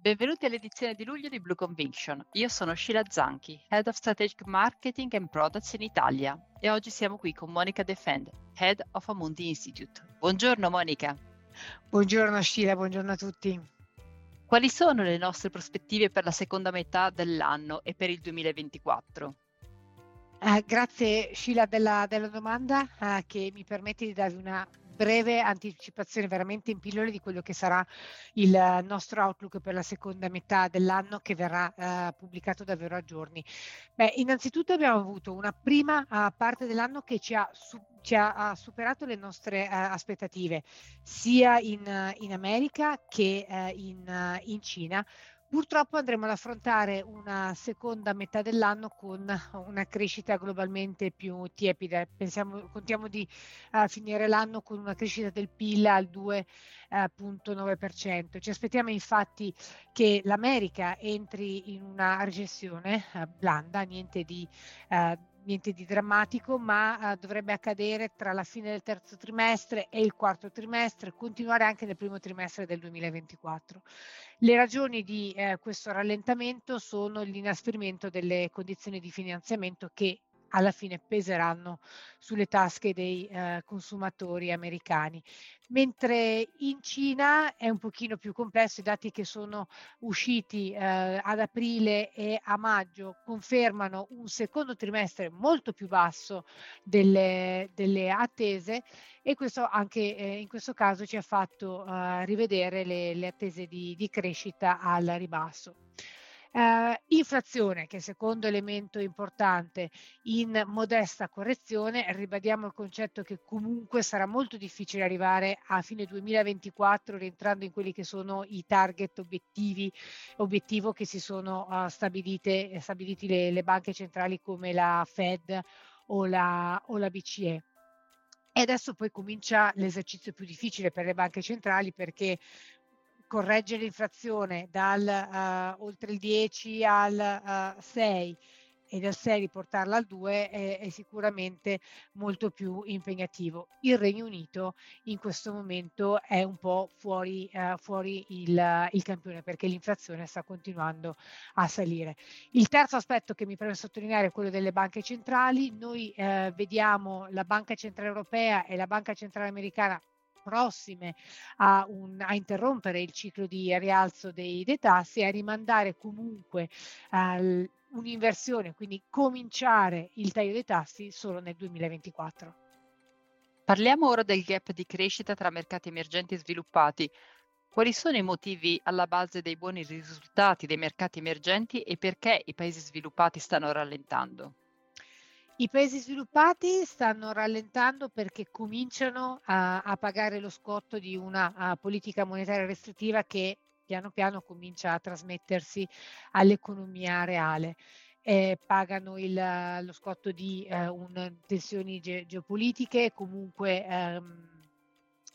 Benvenuti all'edizione di luglio di Blue Conviction. Io sono Sheila Zanchi, Head of Strategic Marketing and Products in Italia e oggi siamo qui con Monica Defend, Head of Amundi Institute. Buongiorno Monica. Buongiorno Sheila, buongiorno a tutti. Quali sono le nostre prospettive per la seconda metà dell'anno e per il 2024? Eh, grazie Sheila della, della domanda eh, che mi permette di darvi una breve anticipazione veramente in pillole di quello che sarà il nostro outlook per la seconda metà dell'anno che verrà eh, pubblicato davvero a giorni. Beh, innanzitutto abbiamo avuto una prima uh, parte dell'anno che ci ha, su, ci ha, superato le nostre uh, aspettative, sia in, in America che uh, in, in Cina Purtroppo andremo ad affrontare una seconda metà dell'anno con una crescita globalmente più tiepida. Pensiamo, contiamo di uh, finire l'anno con una crescita del PIL al 2,9%. Ci aspettiamo infatti che l'America entri in una recessione uh, blanda, niente di uh, niente di drammatico, ma uh, dovrebbe accadere tra la fine del terzo trimestre e il quarto trimestre, continuare anche nel primo trimestre del 2024. Le ragioni di eh, questo rallentamento sono l'inasprimento delle condizioni di finanziamento che alla fine peseranno sulle tasche dei eh, consumatori americani. Mentre in Cina è un pochino più complesso, i dati che sono usciti eh, ad aprile e a maggio confermano un secondo trimestre molto più basso delle, delle attese e questo anche eh, in questo caso ci ha fatto eh, rivedere le, le attese di, di crescita al ribasso. Eh, inflazione, che è il secondo elemento importante in modesta correzione, ribadiamo il concetto che comunque sarà molto difficile arrivare a fine 2024 rientrando in quelli che sono i target obiettivi, obiettivo che si sono uh, stabilite, stabiliti le, le, banche centrali come la Fed o la, o la BCE. E adesso poi comincia l'esercizio più difficile per le banche centrali perché correggere l'inflazione dal uh, oltre il 10 al uh, eh, 6 e dal 6 riportarla al 2 è, è, sicuramente molto più impegnativo. Il Regno Unito in questo momento è un po' fuori, uh, fuori il, il, campione perché l'inflazione sta continuando a salire. Il terzo aspetto che mi preme sottolineare è quello delle banche centrali. Noi eh, vediamo la Banca Centrale Europea e la Banca Centrale Americana prossime a, un, a, interrompere il ciclo di rialzo dei, dei tassi e a rimandare comunque uh, un'inversione, quindi cominciare il taglio dei tassi solo nel 2024. Parliamo ora del gap di crescita tra mercati emergenti e sviluppati. Quali sono i motivi alla base dei buoni risultati dei mercati emergenti e perché i paesi sviluppati stanno rallentando? I paesi sviluppati stanno rallentando perché cominciano a, a pagare lo scotto di una politica monetaria restrittiva che piano piano comincia a trasmettersi all'economia reale. Eh, pagano il, lo scotto di eh, un, tensioni ge- geopolitiche, comunque ehm,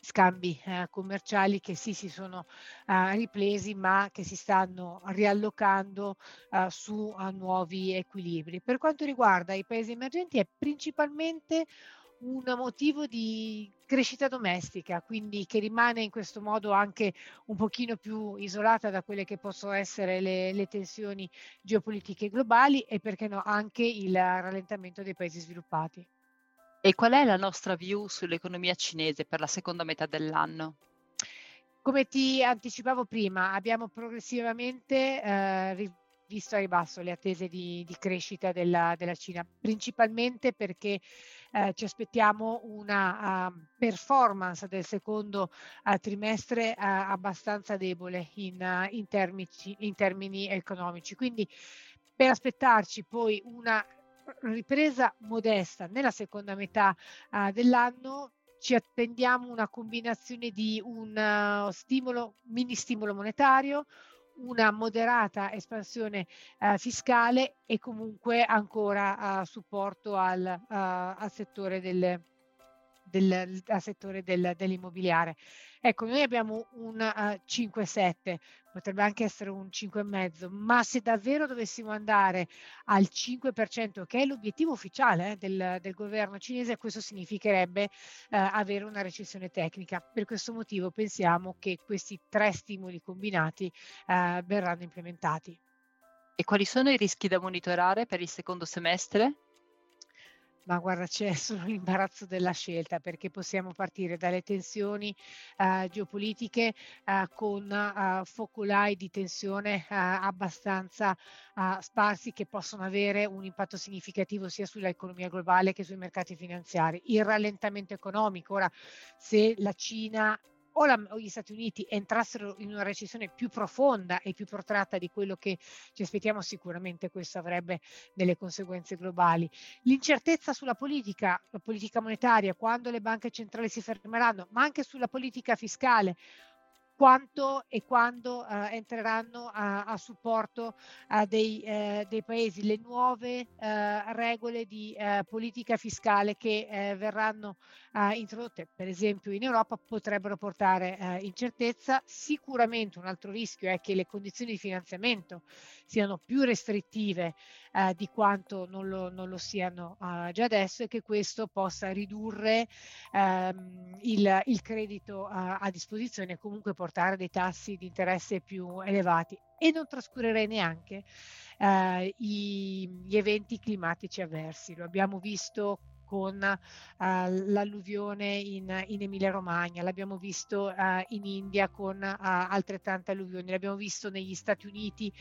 scambi eh, commerciali che sì si sono eh, ripresi ma che si stanno riallocando eh, su nuovi equilibri. Per quanto riguarda i paesi emergenti è principalmente un motivo di crescita domestica, quindi che rimane in questo modo anche un pochino più isolata da quelle che possono essere le, le tensioni geopolitiche globali e perché no anche il rallentamento dei paesi sviluppati. E qual è la nostra view sull'economia cinese per la seconda metà dell'anno? Come ti anticipavo prima, abbiamo progressivamente eh, visto a ribasso le attese di, di crescita della, della, Cina, principalmente perché eh, ci aspettiamo una uh, performance del secondo uh, trimestre uh, abbastanza debole in, in, termici, in termini economici. Quindi per aspettarci poi una ripresa modesta nella seconda metà uh, dell'anno ci attendiamo una combinazione di un uh, stimolo, mini stimolo monetario, una moderata espansione uh, fiscale e comunque ancora supporto al, al settore delle, del, del settore del, dell'immobiliare. Ecco, noi abbiamo un uh, eh, 5-7, potrebbe anche essere un 5,5, ma se davvero dovessimo andare al 5%, che è l'obiettivo ufficiale eh, del, del, governo cinese, questo significherebbe uh, avere una recessione tecnica. Per questo motivo pensiamo che questi tre stimoli combinati uh, verranno implementati. E quali sono i rischi da monitorare per il secondo semestre? Ma guarda, c'è solo l'imbarazzo della scelta perché possiamo partire dalle tensioni uh, geopolitiche uh, con uh, focolai di tensione abbastanza sparsi che possono avere un impatto significativo sia sull'economia globale che sui mercati finanziari. Il rallentamento economico, ora se la Cina o, la, o, gli Stati Uniti entrassero in una recessione più profonda e più protratta di quello che ci aspettiamo, sicuramente questo avrebbe delle conseguenze globali. L'incertezza sulla politica, la politica monetaria, quando le banche centrali si fermeranno, ma anche sulla politica fiscale quanto e quando eh, entreranno a, a supporto eh, dei, eh, dei, paesi le nuove eh, regole di eh, politica fiscale che eh, verranno introdotte per esempio in Europa potrebbero portare incertezza. Sicuramente un altro rischio è che le condizioni di finanziamento siano più restrittive di quanto non lo, non lo siano già adesso e che questo possa ridurre ehm, il, il, credito a disposizione e comunque portare portare dei tassi di interesse più elevati e non trascurerei neanche eh, i, gli eventi climatici avversi. Lo abbiamo visto con uh, l'alluvione in, in Emilia-Romagna, l'abbiamo visto uh, in India con uh, altrettante alluvioni, l'abbiamo visto negli Stati Uniti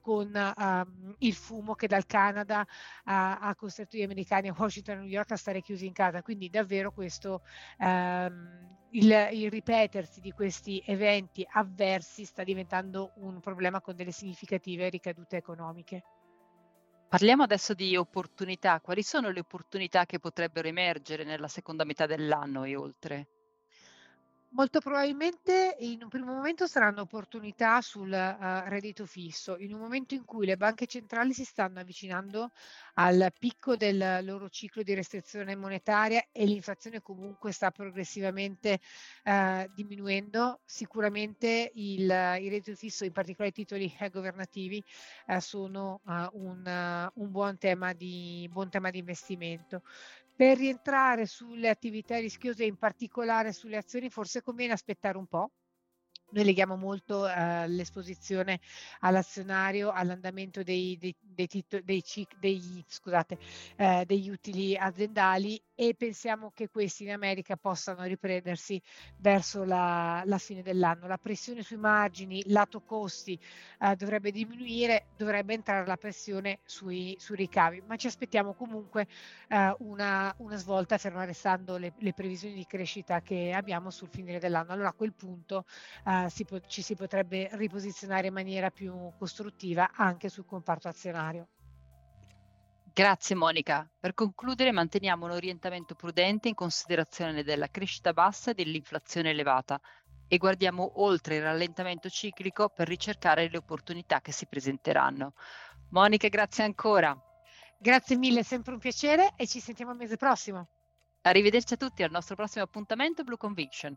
con um, il fumo che dal Canada ha costretto gli americani a Washington e New York a stare chiusi in casa. Quindi davvero questo um, il, il, ripetersi di questi eventi avversi sta diventando un problema con delle significative ricadute economiche. Parliamo adesso di opportunità. Quali sono le opportunità che potrebbero emergere nella seconda metà dell'anno e oltre? Molto probabilmente in un primo momento saranno opportunità sul uh, reddito fisso, in un momento in cui le banche centrali si stanno avvicinando al picco del loro ciclo di restrizione monetaria e l'inflazione comunque sta progressivamente uh, diminuendo, sicuramente il, il, reddito fisso, in particolare i titoli eh, governativi, uh, sono un, un buon, tema di, buon tema di investimento. Per rientrare sulle attività rischiose, in particolare sulle azioni, forse conviene aspettare un po', noi leghiamo molto eh, l'esposizione all'azionario, all'andamento dei, dei, dei, dei, dei scusate, eh, degli utili aziendali e pensiamo che questi in America possano riprendersi verso la, la fine dell'anno. La pressione sui margini, lato costi, eh, dovrebbe diminuire, dovrebbe entrare la pressione sui, sui ricavi, ma ci aspettiamo comunque eh, una, una, svolta ferma restando le, le, previsioni di crescita che abbiamo sul finire dell'anno. Allora a quel punto eh, si po- ci si potrebbe riposizionare in maniera più costruttiva anche sul comparto azionario. Grazie Monica. Per concludere manteniamo un orientamento prudente in considerazione della crescita bassa e dell'inflazione elevata e guardiamo oltre il rallentamento ciclico per ricercare le opportunità che si presenteranno. Monica, grazie ancora. Grazie mille, è sempre un piacere e ci sentiamo il mese prossimo. Arrivederci a tutti al nostro prossimo appuntamento Blue Conviction.